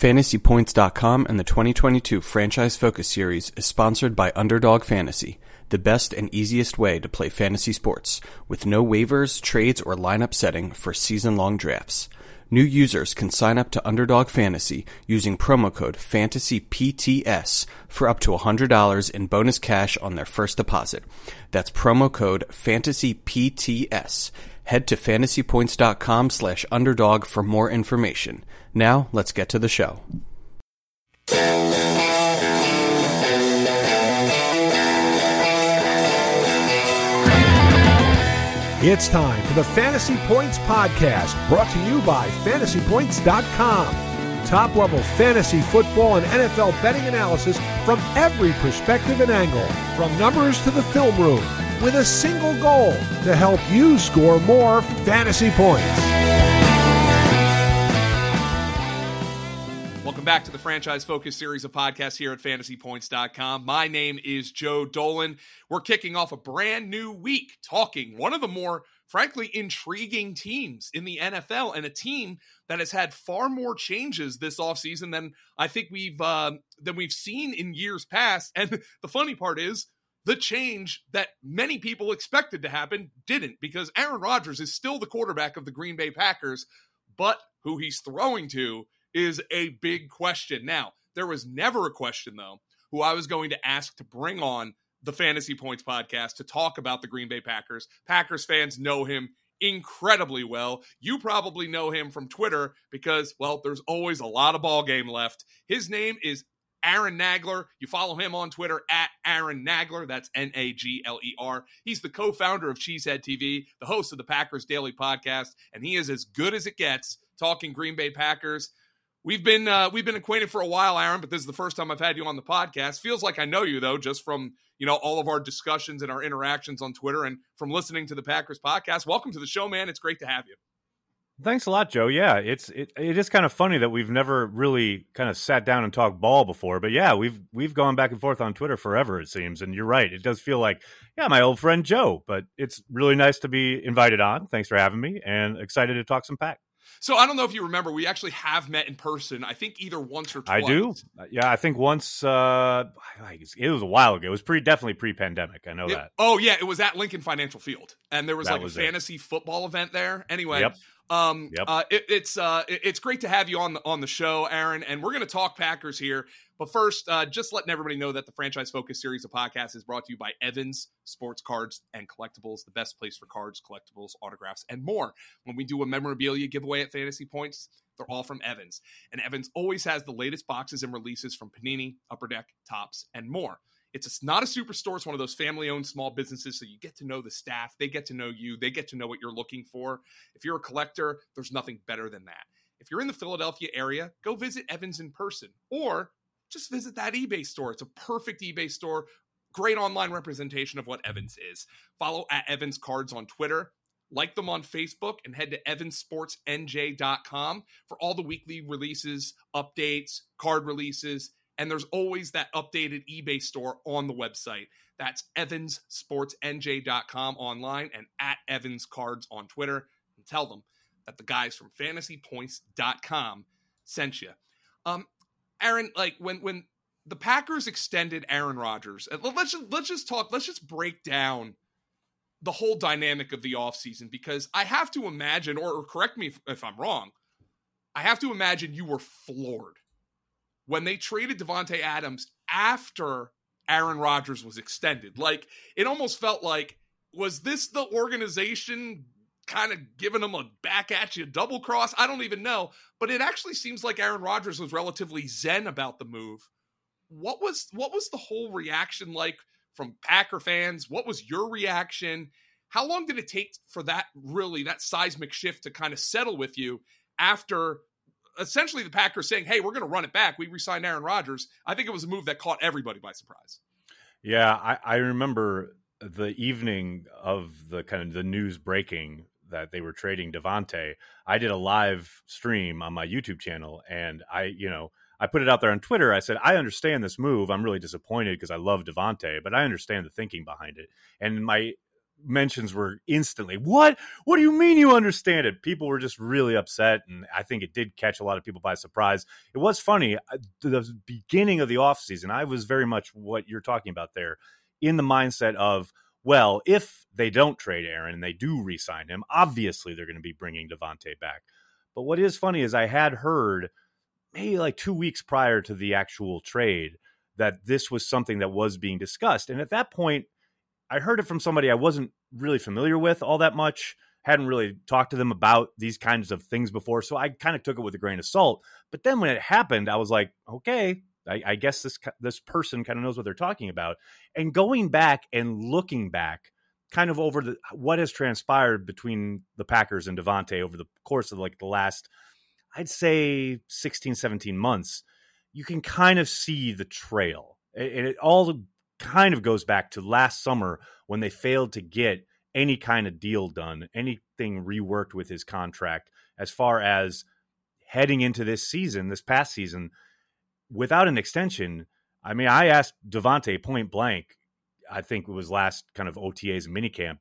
FantasyPoints.com and the 2022 Franchise Focus Series is sponsored by Underdog Fantasy, the best and easiest way to play fantasy sports, with no waivers, trades, or lineup setting for season long drafts. New users can sign up to Underdog Fantasy using promo code FANTASYPTS for up to $100 in bonus cash on their first deposit. That's promo code FANTASYPTS. Head to fantasypoints.com slash underdog for more information. Now, let's get to the show. It's time for the Fantasy Points Podcast, brought to you by fantasypoints.com. Top level fantasy football and NFL betting analysis from every perspective and angle, from numbers to the film room, with a single goal to help you score more fantasy points. Welcome back to the franchise focus series of podcasts here at fantasypoints.com. My name is Joe Dolan. We're kicking off a brand new week talking one of the more, frankly, intriguing teams in the NFL and a team that has had far more changes this offseason than I think we've uh, than we've seen in years past. And the funny part is the change that many people expected to happen didn't because Aaron Rodgers is still the quarterback of the Green Bay Packers, but who he's throwing to is a big question. Now, there was never a question, though, who I was going to ask to bring on the Fantasy Points podcast to talk about the Green Bay Packers. Packers fans know him incredibly well. You probably know him from Twitter because, well, there's always a lot of ball game left. His name is Aaron Nagler. You follow him on Twitter at Aaron Nagler. That's N A G L E R. He's the co founder of Cheesehead TV, the host of the Packers Daily Podcast, and he is as good as it gets talking Green Bay Packers. We've been uh, we've been acquainted for a while, Aaron, but this is the first time I've had you on the podcast. Feels like I know you though, just from you know all of our discussions and our interactions on Twitter and from listening to the Packers podcast. Welcome to the show, man. It's great to have you. Thanks a lot, Joe. Yeah, it's it, it is kind of funny that we've never really kind of sat down and talked ball before, but yeah, we've we've gone back and forth on Twitter forever it seems. And you're right, it does feel like yeah, my old friend Joe, but it's really nice to be invited on. Thanks for having me and excited to talk some pack. So I don't know if you remember, we actually have met in person. I think either once or twice. I do. Yeah, I think once. Uh, it was a while ago. It was pretty definitely pre-pandemic. I know it, that. Oh yeah, it was at Lincoln Financial Field, and there was That like was a it. fantasy football event there. Anyway, Yep. Um, Yep. uh, it, it's uh, it- it's great to have you on the on the show, Aaron, and we're going to talk Packers here. But first, uh, just letting everybody know that the franchise focus series of podcasts is brought to you by Evans Sports Cards and Collectibles, the best place for cards, collectibles, autographs, and more. When we do a memorabilia giveaway at Fantasy Points, they're all from Evans, and Evans always has the latest boxes and releases from Panini, Upper Deck, Topps, and more. It's a, not a superstore. It's one of those family owned small businesses. So you get to know the staff. They get to know you. They get to know what you're looking for. If you're a collector, there's nothing better than that. If you're in the Philadelphia area, go visit Evans in person or just visit that eBay store. It's a perfect eBay store. Great online representation of what Evans is. Follow at Evans Cards on Twitter. Like them on Facebook and head to evanssportsnj.com for all the weekly releases, updates, card releases, and there's always that updated eBay store on the website. That's evanssportsnj.com online and at Evans Cards on Twitter. And tell them that the guys from fantasypoints.com sent you. Um, Aaron, like when when the Packers extended Aaron Rodgers, let- let's just let's just talk, let's just break down the whole dynamic of the offseason because I have to imagine, or, or correct me if, if I'm wrong, I have to imagine you were floored when they traded Davante Adams after Aaron Rodgers was extended. Like it almost felt like was this the organization kind of giving them a back at you double cross? I don't even know, but it actually seems like Aaron Rodgers was relatively zen about the move. What was what was the whole reaction like from Packer fans? What was your reaction? How long did it take for that really that seismic shift to kind of settle with you after essentially the Packers saying, "Hey, we're going to run it back. We re-signed Aaron Rodgers." I think it was a move that caught everybody by surprise. Yeah, I, I remember the evening of the kind of the news breaking that they were trading Davante. I did a live stream on my YouTube channel, and I, you know, I put it out there on Twitter. I said, I understand this move. I'm really disappointed because I love Davante, but I understand the thinking behind it. And my mentions were instantly, What? What do you mean you understand it? People were just really upset. And I think it did catch a lot of people by surprise. It was funny. Uh, the beginning of the off season, I was very much what you're talking about there in the mindset of, well, if they don't trade Aaron and they do re sign him, obviously they're going to be bringing Davante back. But what is funny is I had heard maybe like two weeks prior to the actual trade that this was something that was being discussed. And at that point, I heard it from somebody I wasn't really familiar with all that much, hadn't really talked to them about these kinds of things before. So I kind of took it with a grain of salt. But then when it happened, I was like, okay, I, I guess this this person kind of knows what they're talking about. And going back and looking back, kind of over the what has transpired between the Packers and Davante over the course of like the last, I'd say 16, 17 months, you can kind of see the trail. And it all kind of goes back to last summer when they failed to get any kind of deal done, anything reworked with his contract as far as heading into this season, this past season, without an extension. I mean, I asked Davante point blank, I think it was last kind of OTAs minicamp,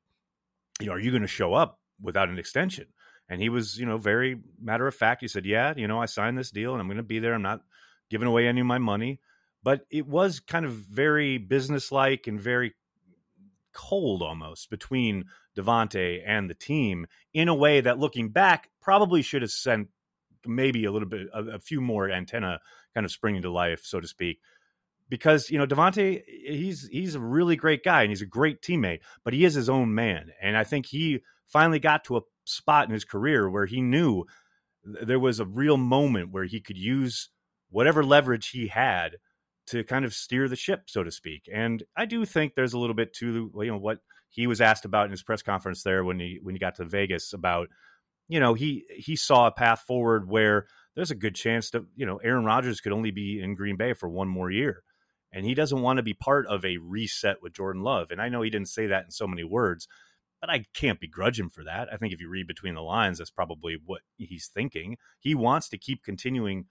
you know, are you going to show up without an extension? And he was, you know, very matter of fact. He said, yeah, you know, I signed this deal and I'm going to be there. I'm not giving away any of my money. But it was kind of very businesslike and very cold almost between Davante and the team in a way that looking back probably should have sent maybe a little bit a, a few more antenna kind of springing to life, so to speak. Because you know Davante, he's he's a really great guy and he's a great teammate, but he is his own man, and I think he finally got to a spot in his career where he knew there was a real moment where he could use whatever leverage he had to kind of steer the ship, so to speak. And I do think there's a little bit to you know what he was asked about in his press conference there when he when he got to Vegas about you know he he saw a path forward where there's a good chance that you know Aaron Rodgers could only be in Green Bay for one more year. And he doesn't want to be part of a reset with Jordan Love. And I know he didn't say that in so many words, but I can't begrudge him for that. I think if you read between the lines, that's probably what he's thinking. He wants to keep continuing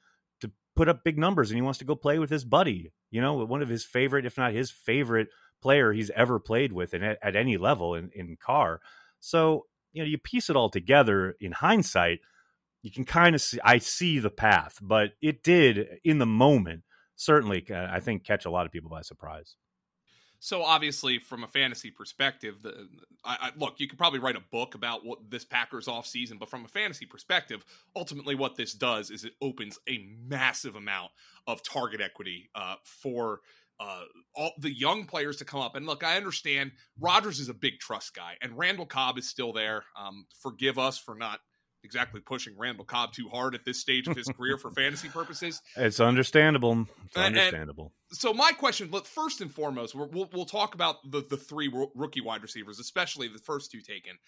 put up big numbers and he wants to go play with his buddy, you know, one of his favorite, if not his favorite player he's ever played with and at, at any level in, in Carr. So, you know, you piece it all together in hindsight, you can kind of see, I see the path, but it did in the moment, certainly, uh, I think, catch a lot of people by surprise. So obviously, from a fantasy perspective, the I, I, look, you could probably write a book about what this Packers off season, but from a fantasy perspective, ultimately what this does is it opens a massive amount of target equity uh, for uh, all the young players to come up. And look, I understand Rodgers is a big trust guy, and Randall Cobb is still there. Um, forgive us for not exactly pushing Randall Cobb too hard at this stage of his career for fantasy purposes. It's understandable. It's understandable. And so my question, look, first and foremost, we will we'll talk about the the three rookie wide receivers, especially the first two taken.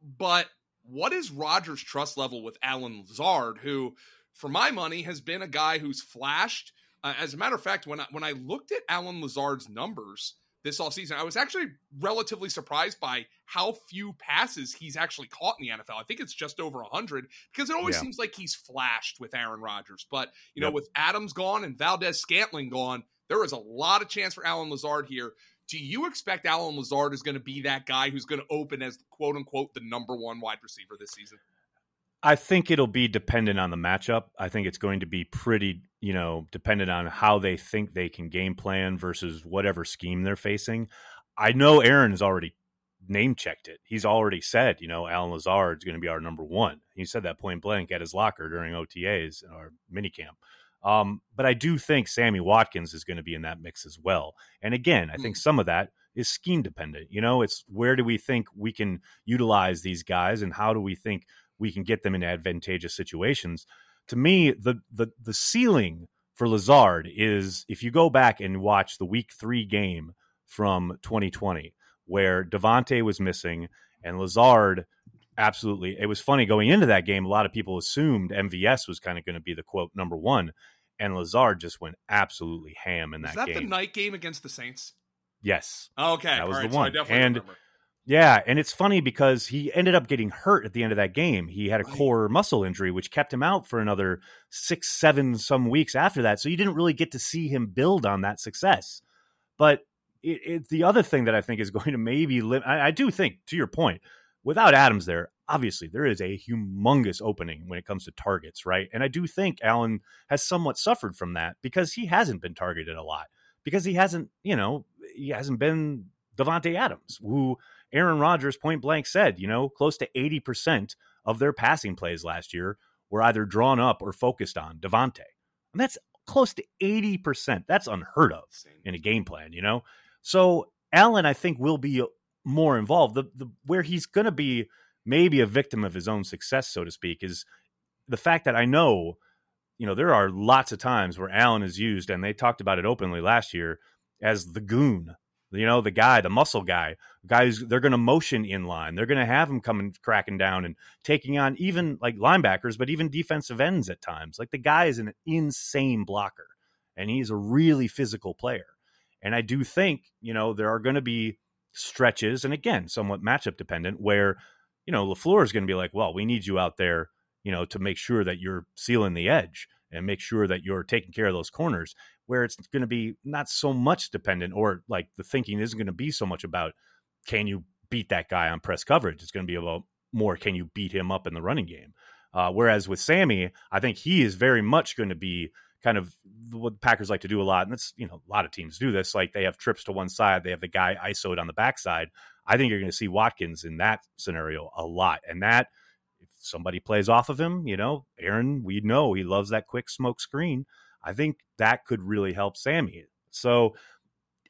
But what is Rodgers' trust level with Allen Lazard, who, for my money, has been a guy who's flashed. Uh, as a matter of fact, when I, when I looked at Allen Lazard's numbers this offseason. I was actually relatively surprised by how few passes he's actually caught in the NFL. I think it's just over 100 because it always yeah. seems like he's flashed with Aaron Rodgers. But, you yep. know, with Adams gone and Valdes-Scantling gone, there is a lot of chance for Allen Lazard here. Do you expect Allen Lazard is going to be that guy who's going to open as quote unquote the number one wide receiver this season? I think it'll be dependent on the matchup. I think it's going to be pretty, you know, dependent on how they think they can game plan versus whatever scheme they're facing. I know Aaron has already name checked it. He's already said, you know, Allen Lazard is going to be our number one. He said that point blank at his locker during OTAs or minicamp. Um, but I do think Sammy Watkins is going to be in that mix as well. And again, I think hmm. some of that is scheme dependent. You know, it's where do we think we can utilize these guys and how do we think we can get them in advantageous situations. To me, the the the ceiling for Lazard is if you go back and watch the week three game from 2020, where Davante was missing and Lazard absolutely it was funny going into that game, a lot of people assumed MVS was kind of going to be the quote number one. And Lazard just went absolutely ham in that, Is that game. the night game against the Saints? Yes. Okay. That was right, the one. So and remember. Yeah, and it's funny because he ended up getting hurt at the end of that game. He had a core muscle injury, which kept him out for another six, seven, some weeks after that. So you didn't really get to see him build on that success. But it, it, the other thing that I think is going to maybe lim- I, I do think, to your point, without Adams there, obviously there is a humongous opening when it comes to targets, right? And I do think Allen has somewhat suffered from that because he hasn't been targeted a lot because he hasn't, you know, he hasn't been Davante Adams, who Aaron Rodgers point blank said, you know, close to 80% of their passing plays last year were either drawn up or focused on Davante. And that's close to 80%. That's unheard of in a game plan, you know? So Allen, I think, will be more involved. The, the where he's going to be maybe a victim of his own success, so to speak, is the fact that I know, you know, there are lots of times where Allen is used, and they talked about it openly last year as the goon you know, the guy, the muscle guy, guys, they're going to motion in line. They're going to have him coming, cracking down and taking on even like linebackers, but even defensive ends at times. Like the guy is an insane blocker and he's a really physical player. And I do think, you know, there are going to be stretches, and again, somewhat matchup dependent, where, you know, LaFleur is going to be like, well, we need you out there, you know, to make sure that you're sealing the edge and make sure that you're taking care of those corners where it's going to be not so much dependent or like the thinking isn't going to be so much about can you beat that guy on press coverage? It's going to be about more can you beat him up in the running game? Uh, whereas with sammy i think he is very much going to be kind of what packers like to do a lot and that's you know a lot of teams do this like they have trips to one side they have the guy isoed on the backside. I think you're going to see watkins in that scenario a lot and that if somebody plays off of him you know aaron we know he loves that quick smoke screen I think that could really help Sammy. So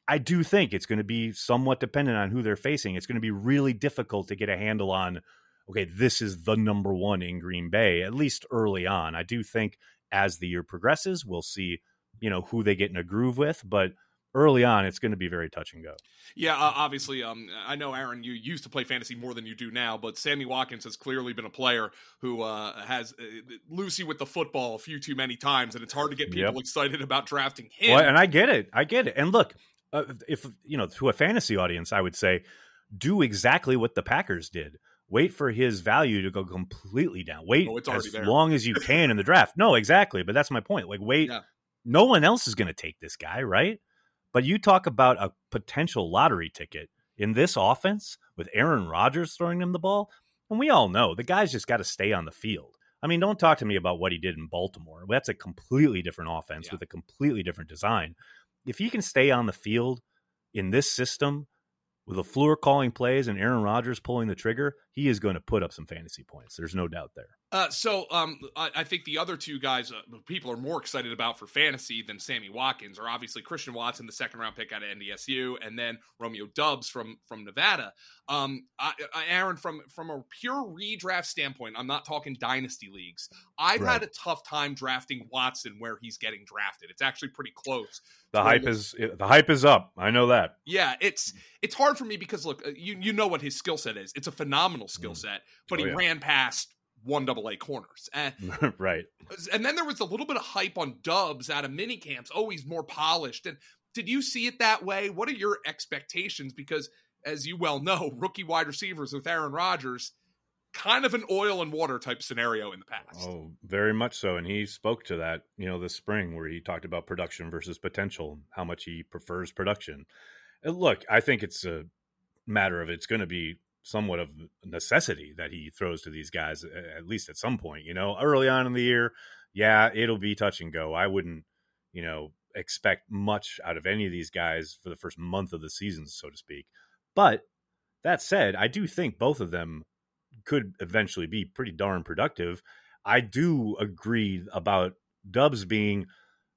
I do think it's going to be somewhat dependent on who they're facing. It's going to be really difficult to get a handle on, okay, this is the number one in Green Bay, at least early on. I do think as the year progresses, we'll see, you know, who they get in a groove with. But early on, it's going to be very touch and go. Yeah, uh, obviously, um, I know Aaron, you used to play fantasy more than you do now, but Sammy Watkins has clearly been a player who uh, has uh, Lucy with the football a few too many times, and it's hard to get people yep. excited about drafting him. Well, and I get it, I get it. And look, uh, if you know, to a fantasy audience, I would say, do exactly what the Packers did. Wait for his value to go completely down. Wait oh, as there. long as you can in the draft. No, exactly. But that's my point. Like, wait. Yeah. No one else is going to take this guy, right? But you talk about a potential lottery ticket in this offense with Aaron Rodgers throwing him the ball. And we all know the guy's just got to stay on the field. I mean, don't talk to me about what he did in Baltimore. That's a completely different offense yeah. with a completely different design. If he can stay on the field in this system with LaFleur calling plays and Aaron Rodgers pulling the trigger, he is going to put up some fantasy points. There's no doubt there. Uh, so um, I, I, think the other two guys uh, people are more excited about for fantasy than Sammy Watkins are obviously Christian Watson, the second round pick out of NDSU, and then Romeo Doubs from from Nevada. Um, I, I, Aaron, from from a pure redraft standpoint, I'm not talking dynasty leagues. I've right. had a tough time drafting Watson where he's getting drafted. It's actually pretty close. The hype is the hype is up. I know that. Yeah, it's it's hard for me because look, uh, you you know what his skill set is. It's a phenomenal skill mm. set, but oh, he yeah. ran past one double A corners. And, right. And then there was a little bit of hype on Doubs out of mini camps. Oh, he's more polished. And did you see it that way? What are your expectations? Because as you well know, rookie wide receivers with Aaron Rodgers, kind of an oil and water type scenario in the past. Oh, very much so. And he spoke to that, you know, this spring where he talked about production versus potential, how much he prefers production. And look, I think it's a matter of it's going to be somewhat of necessity that he throws to these guys at least at some point. You know, early on in the year, yeah, it'll be touch and go. I wouldn't, you know, expect much out of any of these guys for the first month of the season, so to speak. But that said, I do think both of them could eventually be pretty darn productive. I do agree about Doubs being.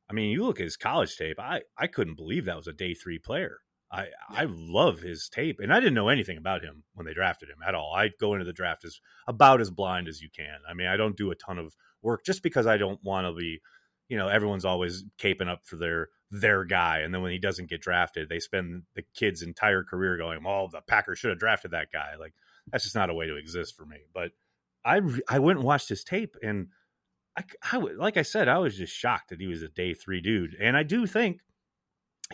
I mean, you look at his college tape. I I couldn't believe that was a day three player. I. I love his tape, and I didn't know anything about him when they drafted him at all. I go into the draft as about as blind as you can. I mean, I don't do a ton of work just because I don't want to be, you know, everyone's always caping up for their their guy, and then when he doesn't get drafted, they spend the kid's entire career going, "Oh, the Packers should have drafted that guy." Like that's just not a way to exist for me. But I I went and watched his tape, and I, I like I said, I was just shocked that he was a day three dude, and I do think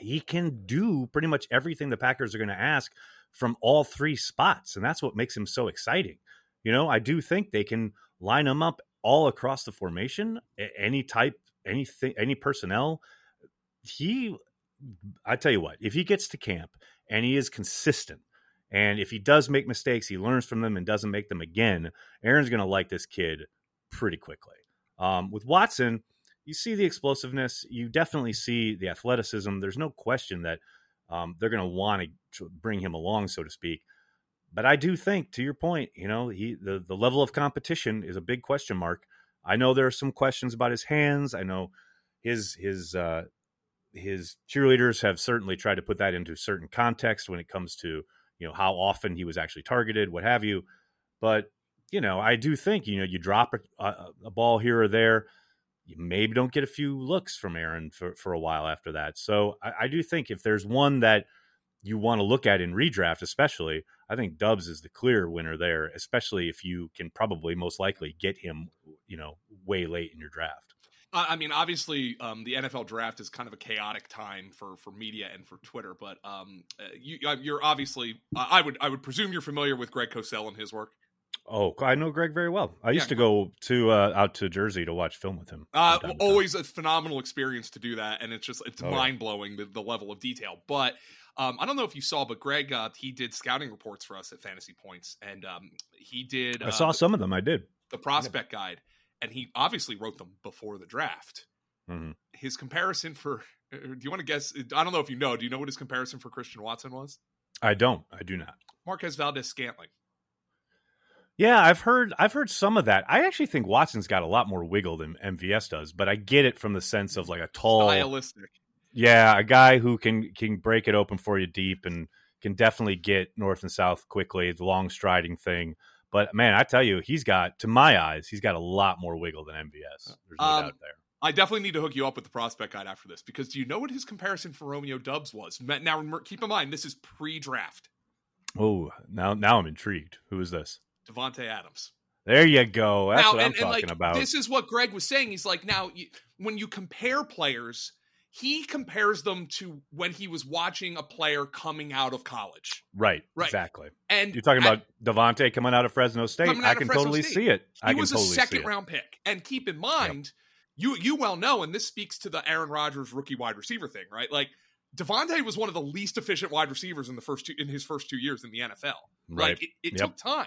he can do pretty much everything the Packers are going to ask from all three spots. And that's what makes him so exciting. You know, I do think they can line him up all across the formation, any type, anything, any personnel. He I tell you what, if he gets to camp and he is consistent, and if he does make mistakes, he learns from them and doesn't make them again. Aaron's going to like this kid pretty quickly. Um, with Watson, you see the explosiveness, you definitely see the athleticism. There's no question that um, they're going to want to bring him along, so to speak. But I do think, to your point, you know, he the the level of competition is a big question mark. I know there are some questions about his hands. I know his his uh, his cheerleaders have certainly tried to put that into certain context when it comes to you know how often he was actually targeted, what have you. But you know, I do think you know you drop a, a, a ball here or there, you maybe don't get a few looks from Aaron for for a while after that. So I, I do think if there's one that you want to look at in redraft, especially, I think Doubs is the clear winner there, especially if you can probably most likely get him, you know, way late in your draft. I mean, obviously, um, the NFL draft is kind of a chaotic time for for media and for Twitter. But um, uh, you, are uh, obviously, I would I would presume you're familiar with Greg Cosell and his work. Oh, I know Greg very well. I used yeah, to go to uh, out to Jersey to watch film with him. Uh, always a phenomenal experience to do that, and it's just it's oh, mind blowing the, the level of detail. But um, I don't know if you saw, but Greg uh, he did scouting reports for us at Fantasy Points, and um, he did. I saw some of them. I did the prospect yeah. guide and he obviously wrote them before the draft. Mm-hmm. His comparison for uh, do you want to guess? I don't know if you know. Do you know what his comparison for Christian Watson was? I don't. I do not. Marquez Valdes-Scantling. Yeah, I've heard I've heard some of that. I actually think Watson's got a lot more wiggle than MVS does, but I get it from the sense of like a tall stylistic. Yeah, a guy who can can break it open for you deep and can definitely get north and south quickly, the long striding thing. But man, I tell you, he's got, to my eyes, he's got a lot more wiggle than MVS. There's no um, doubt there. I definitely need to hook you up with the prospect guide after this because do you know what his comparison for Romeo Doubs was? Now, keep in mind, this is pre-draft. Oh, now now I'm intrigued. Who is this? Davante Adams. There you go. That's now, what I'm and, talking like, about. This is what Greg was saying. He's like, now you, when you compare players, he compares them to when he was watching a player coming out of college. Right. Right. Exactly. And you're talking about Davante coming out of Fresno State. I can totally State. see it. He was totally a second round pick. And keep in mind, yep. you you well know, and this speaks to the Aaron Rodgers rookie wide receiver thing, right? Like Davante was one of the least efficient wide receivers in the first two in his first two years in the NFL. Right. Like it, it yep. took time.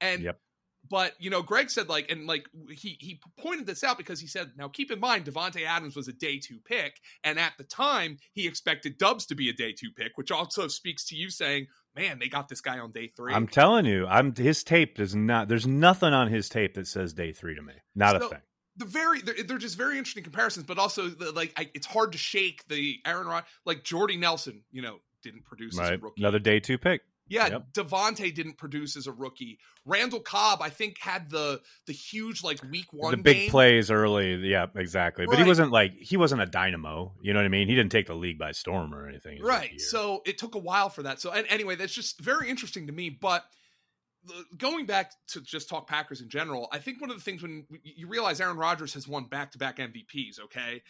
And yep. But you know, Greg said like, and like he he pointed this out because he said, now keep in mind, Davante Adams was a day two pick, and at the time he expected Doubs to be a day two pick, which also speaks to you saying, man, they got this guy on day three. I'm telling you, I'm his tape does not. There's nothing on his tape that says day three to me. Not so, a thing. The very they're, they're, just very interesting comparisons, but also the, like I, it's hard to shake the Aaron Rod like Jordy Nelson. You know, didn't produce right. Another day two pick. Yeah, yep. Davante didn't produce as a rookie. Randall Cobb, I think, had the the huge like week one, the big game. plays early. Yeah, exactly. Right. But he wasn't like he wasn't a dynamo. You know what I mean? He didn't take the league by storm or anything. Right. So it took a while for that. So and anyway, that's just very interesting to me. But going back to just talk Packers in general, I think one of the things when you realize Aaron Rodgers has won back to back MVPs. Okay,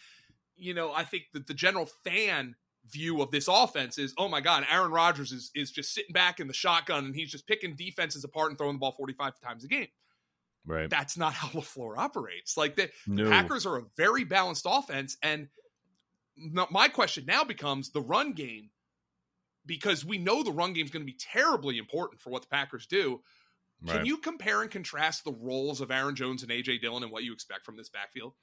you know, I think that the general fan view of this offense is, oh my God, Aaron Rodgers is is just sitting back in the shotgun and he's just picking defenses apart and throwing the ball 45 times a game. Right. That's not how LaFleur operates. Like the, no. the Packers are a very balanced offense. And my question now becomes the run game, because we know the run game is going to be terribly important for what the Packers do. Can you compare and contrast the roles of Aaron Jones and AJ Dillon and what you expect from this backfield?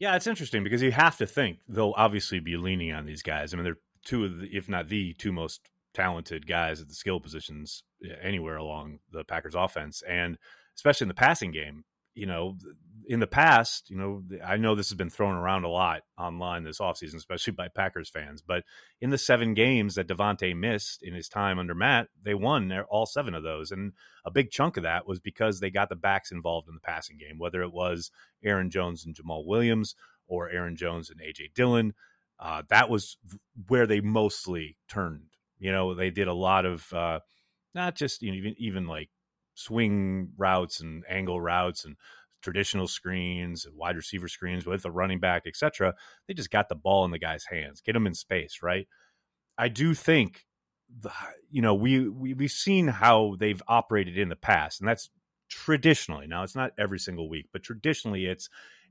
Yeah, it's interesting because you have to think they'll obviously be leaning on these guys. I mean, they're two of the, if not the two most talented guys at the skill positions eh, anywhere along the Packers offense, and especially in the passing game you know, in the past, you know, I know this has been thrown around a lot online this offseason, especially by Packers fans. But in the seven games that Davante missed in his time under Matt, they won all seven of those. And a big chunk of that was because they got the backs involved in the passing game, whether it was Aaron Jones and Jamaal Williams or Aaron Jones and A.J. Dillon. Uh, that was where they mostly turned. You know, they did a lot of uh, not just you know, even even like swing routes and angle routes and traditional screens and wide receiver screens with the running back, etc. They just got the ball in the guy's hands, get him in space, right? I do think, you know, we, we we've seen how they've operated in the past, and that's traditionally. Now it's not every single week, but traditionally it's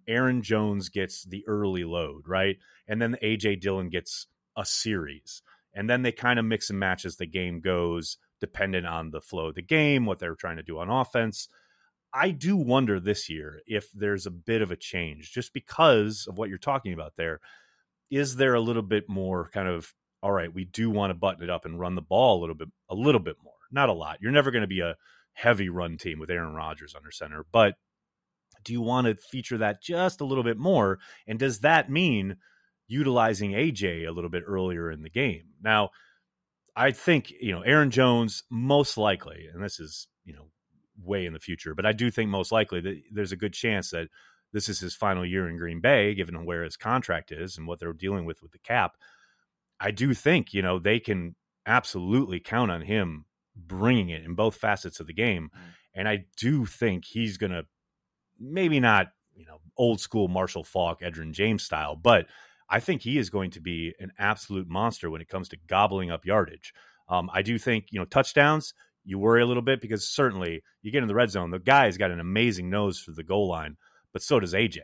Aaron Jones gets the early load, right, and then AJ Dillon gets a series. And then they kind of mix and match as the game goes, dependent on the flow of the game, what they're trying to do on offense. I do wonder this year if there's a bit of a change just because of what you're talking about there. Is there a little bit more kind of all right, we do want to button it up and run the ball a little bit a little bit more. Not a lot. You're never going to be a heavy run team with Aaron Rodgers under center, but do you want to feature that just a little bit more? And does that mean utilizing AJ a little bit earlier in the game? Now, I think, you know, Aaron Jones most likely, and this is, you know, way in the future, but I do think most likely that there's a good chance that this is his final year in Green Bay, given where his contract is and what they're dealing with with the cap. I do think, you know, they can absolutely count on him bringing it in both facets of the game. Mm. And I do think he's going to maybe not, you know, old school Marshall Faulk, Edgerrin James style, but I think he is going to be an absolute monster when it comes to gobbling up yardage. Um, I do think, you know, touchdowns, you worry a little bit because certainly you get in the red zone, the guy's got an amazing nose for the goal line, but so does AJ.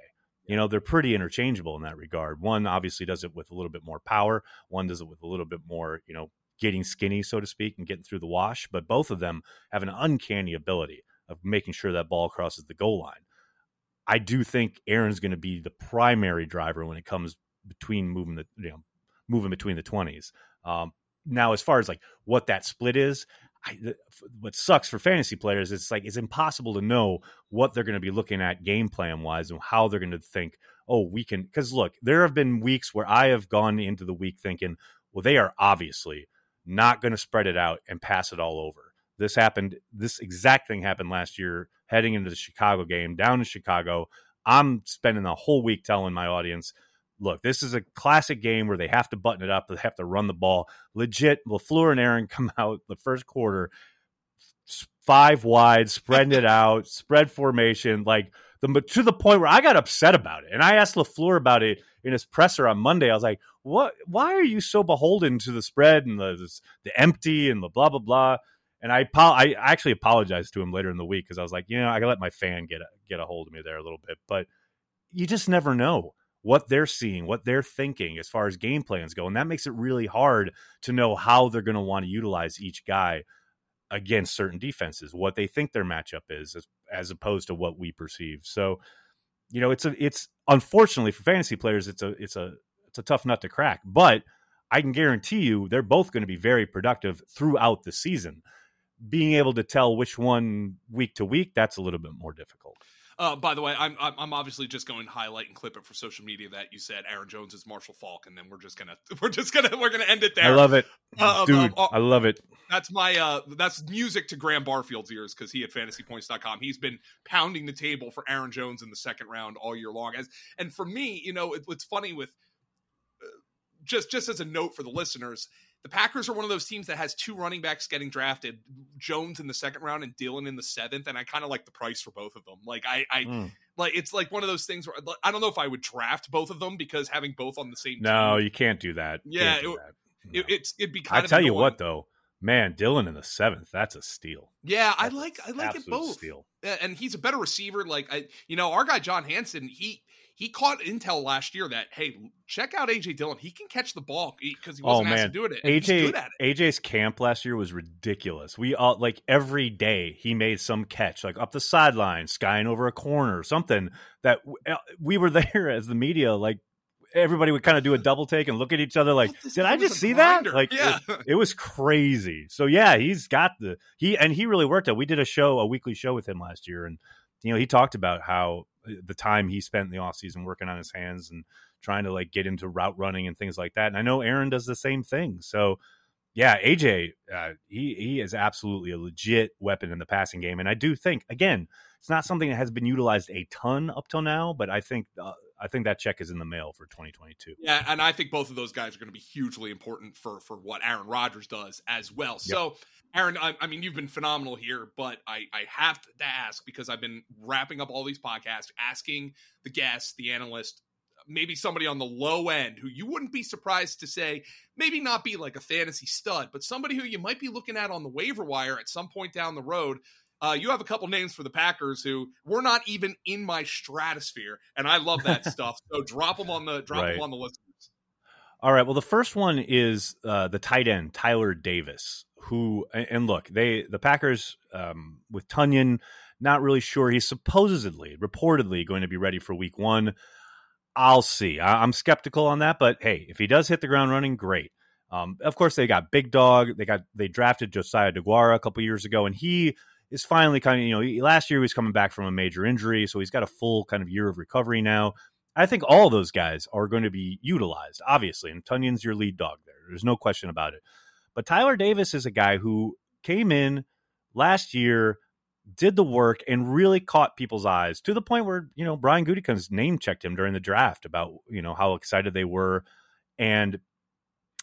You know, they're pretty interchangeable in that regard. One obviously does it with a little bit more power, one does it with a little bit more, you know, getting skinny, so to speak, and getting through the wash. But both of them have an uncanny ability of making sure that ball crosses the goal line. I do think Aaron's going to be the primary driver when it comes between moving the you know moving between the twenties. Um, now, as far as like what that split is, I, what sucks for fantasy players is like it's impossible to know what they're going to be looking at game plan wise and how they're going to think. Oh, we can because look, there have been weeks where I have gone into the week thinking, well, they are obviously not going to spread it out and pass it all over. This happened. This exact thing happened last year, heading into the Chicago game down in Chicago. I'm spending the whole week telling my audience, look, this is a classic game where they have to button it up. They have to run the ball. Legit, LaFleur and Aaron come out the first quarter, five wide, spreading it out, spread formation, like the to the point where I got upset about it. And I asked LaFleur about it in his presser on Monday. I was like, "What? Why are you so beholden to the spread and the the empty and the blah blah blah?" And I I actually apologized to him later in the week because I was like, you know, I got to let my fan get a, get a hold of me there a little bit, but you just never know what they're seeing, what they're thinking as far as game plans go, and that makes it really hard to know how they're going to want to utilize each guy against certain defenses, what they think their matchup is, as, as opposed to what we perceive. So, you know, it's a it's unfortunately for fantasy players, it's a it's a it's a tough nut to crack, but I can guarantee you they're both going to be very productive throughout the season. Being able to tell which one week to week, that's a little bit more difficult. Uh, by the way, I'm, I'm obviously just going to highlight and clip it for social media that you said Aaron Jones is Marshall Faulk, and then we're just gonna we're just gonna we're gonna end it there. I love it, uh, um, dude. Um, uh, I love it. That's my uh that's music to Graham Barfield's ears because he at fantasypoints.com he's been pounding the table for Aaron Jones in the second round all year long. As and for me, you know, it, it's funny with uh, just just as a note for the listeners the Packers are one of those teams that has two running backs getting drafted, Jones in the second round and Dillon in the seventh, and I kind of like the price for both of them. Like I, I mm. like it's like one of those things where I don't know if I would draft both of them because having both on the same. No, team, you can't do that. Yeah, do it, that. No. it, it's it'd be kind of I tell you what though, man, Dillon in the seventh, that's a steal. Yeah, that's I like I like it both. Steal. And he's a better receiver. Like I, you know, our guy John Hansen, he he caught intel last year that hey, check out AJ Dillon. He can catch the ball because he wasn't oh, man. asked to do it. AJ it. AJ's camp last year was ridiculous. We all like every day he made some catch, like up the sideline, skying over a corner, something that uh, we were there as the media, like everybody would kind of do a double take and look at each other like, did I just see grinder. that? Like, yeah. it, it, was crazy. So yeah, he's got the he and he really worked out. We did a show, a weekly show with him last year, and you know he talked about how the time he spent in the offseason working on his hands and trying to like get into route running and things like that. And I know Aaron does the same thing. So yeah, AJ, uh, he he is absolutely a legit weapon in the passing game, and I do think again, it's not something that has been utilized a ton up till now, but I think uh, I think that check is in the mail for 2022. Yeah, and I think both of those guys are going to be hugely important for for what Aaron Rodgers does as well. So. Aaron, I, I, mean, you've been phenomenal here, but I, I have to ask because I've been wrapping up all these podcasts, asking the guests, the analyst, maybe somebody on the low end who you wouldn't be surprised to say maybe not be like a fantasy stud, but somebody who you might be looking at on the waiver wire at some point down the road. Uh, you have a couple names for the Packers who were not even in my stratosphere, and I love that stuff. So drop them on the drop right. them on the list. All right. Well, the first one is uh, the tight end Tyler Davis, who and look, they the Packers um, with Tonyan, not really sure. He's supposedly, reportedly, going to be ready for Week One. I'll see. I, am skeptical on that, but hey, if he does hit the ground running, great. Um, of course, they got Big Dog. They got they drafted Josiah Deguara a couple years ago, and he is finally kind of you know last year he was coming back from a major injury, so he's got a full kind of year of recovery now. I think all those guys are going to be utilized, obviously, and Tonyan's your lead dog there. There's no question about it. But Tyler Davis is a guy who came in last year, did the work, and really caught people's eyes to the point where you know Brian Gutekunst name checked him during the draft about you know how excited they were, and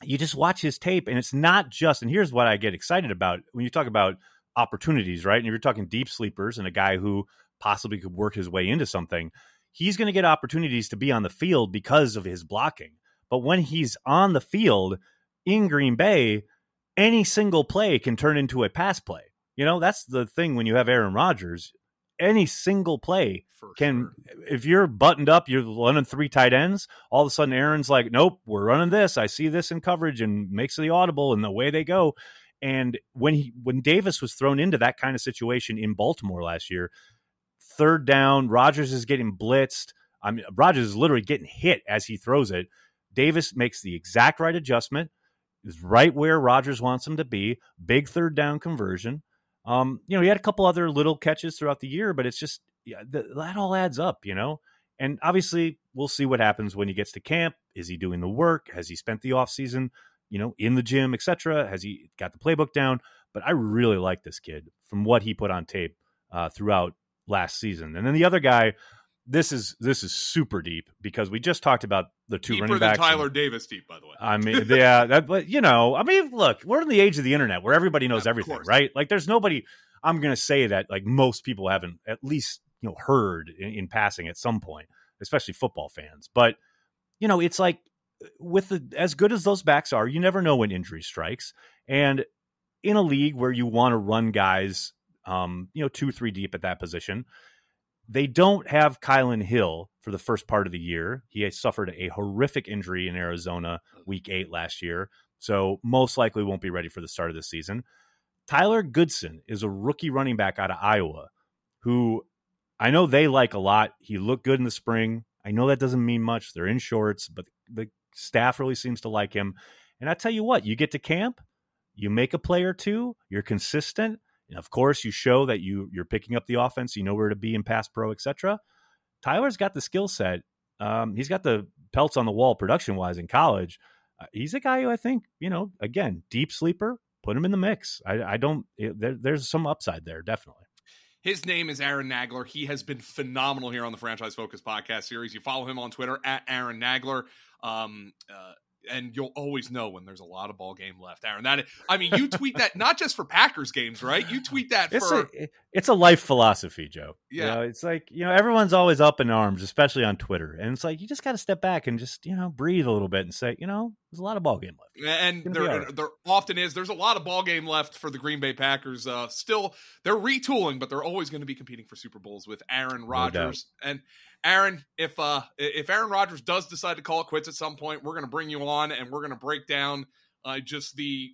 you just watch his tape, and it's not just. And here's what I get excited about when you talk about opportunities, right? And if you're talking deep sleepers and a guy who possibly could work his way into something. He's going to get opportunities to be on the field because of his blocking. But when he's on the field in Green Bay, any single play can turn into a pass play. You know, that's the thing when you have Aaron Rodgers. Any single play For can, sure. if you're buttoned up, you're running three tight ends. All of a sudden, Aaron's like, "Nope, we're running this. I see this in coverage," and makes the audible, and the way they go. And when he when Davis was thrown into that kind of situation in Baltimore last year, third down, Rodgers is getting blitzed. I mean, Rodgers is literally getting hit as he throws it. Davis makes the exact right adjustment, is right where Rodgers wants him to be. Big third down conversion. Um, you know, he had a couple other little catches throughout the year, but it's just yeah, that all adds up, you know. And obviously, we'll see what happens when he gets to camp. Is he doing the work? Has he spent the offseason you know, in the gym, etc. Has he got the playbook down? But I really like this kid from what he put on tape uh, throughout last season. And then the other guy, this is this is super deep because we just talked about the two Deeper running backs. Tyler and, Davis deep, by the way. I mean, yeah, that, but you know, I mean, look, we're in the age of the internet where everybody knows yeah, everything, course. right? Like, there's nobody. I'm going to say that like most people haven't at least you know heard in, in passing at some point, especially football fans. But you know, it's like with the, as good as those backs are, you never know when injury strikes. And in a league where you want to run guys, um, you know, two, three deep at that position, they don't have Kylin Hill for the first part of the year. He suffered a horrific injury in Arizona week eight last year. So most likely won't be ready for the start of the season. Tyler Goodson is a rookie running back out of Iowa who I know they like a lot. He looked good in the spring. I know that doesn't mean much. They're in shorts, but the Staff really seems to like him. And I tell you what, you get to camp, you make a play or two, you're consistent, and of course you show that you you're picking up the offense, you know where to be in pass pro, etc. Tyler's got the skill set. Um, he's got the pelts on the wall production wise in college. Uh, he's a guy who I think you know again deep sleeper. Put him in the mix. I, I don't. It, there, there's some upside there, definitely. His name is Aaron Nagler. He has been phenomenal here on the Franchise Focus podcast series. You follow him on Twitter at Aaron Nagler. Um, uh, and you'll always know when there's a lot of ball game left, Aaron. That I mean, you tweet that not just for Packers games, right? You tweet that it's for a, it's a life philosophy, Joe. Yeah, you know, it's like you know everyone's always up in arms, especially on Twitter, and it's like you just got to step back and just you know breathe a little bit and say, you know, there's a lot of ball game left, and there right. there often is. There's a lot of ball game left for the Green Bay Packers. Uh, still, they're retooling, but they're always going to be competing for Super Bowls with Aaron Rodgers no and Aaron, if uh if Aaron Rodgers does decide to call it quits at some point, we're going to bring you on and we're going to break down uh, just the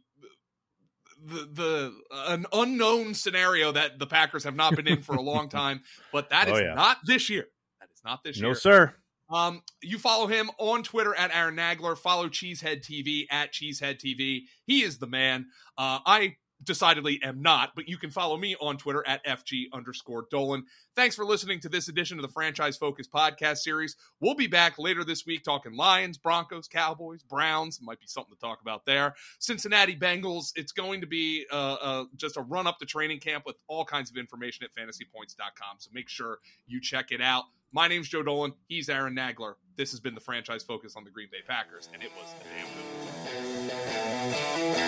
the the an unknown scenario that the Packers have not been in for a long time, but that oh, is yeah. not this year. That is not this no, year. No, sir. Um, you follow him on Twitter at Aaron Nagler. Follow Cheesehead TV at Cheesehead TV. He is the man. Uh, I decidedly am not, but you can follow me on Twitter at FG underscore Dolan. Thanks for listening to this edition of the Franchise Focus podcast series. We'll be back later this week talking Lions, Broncos, Cowboys, Browns. Might be something to talk about there. Cincinnati Bengals. It's going to be uh, uh, just a run up to training camp with all kinds of information at fantasypoints.com. So make sure you check it out. My name's Joe Dolan. He's Aaron Nagler. This has been the Franchise Focus on the Green Bay Packers, and it was a damn good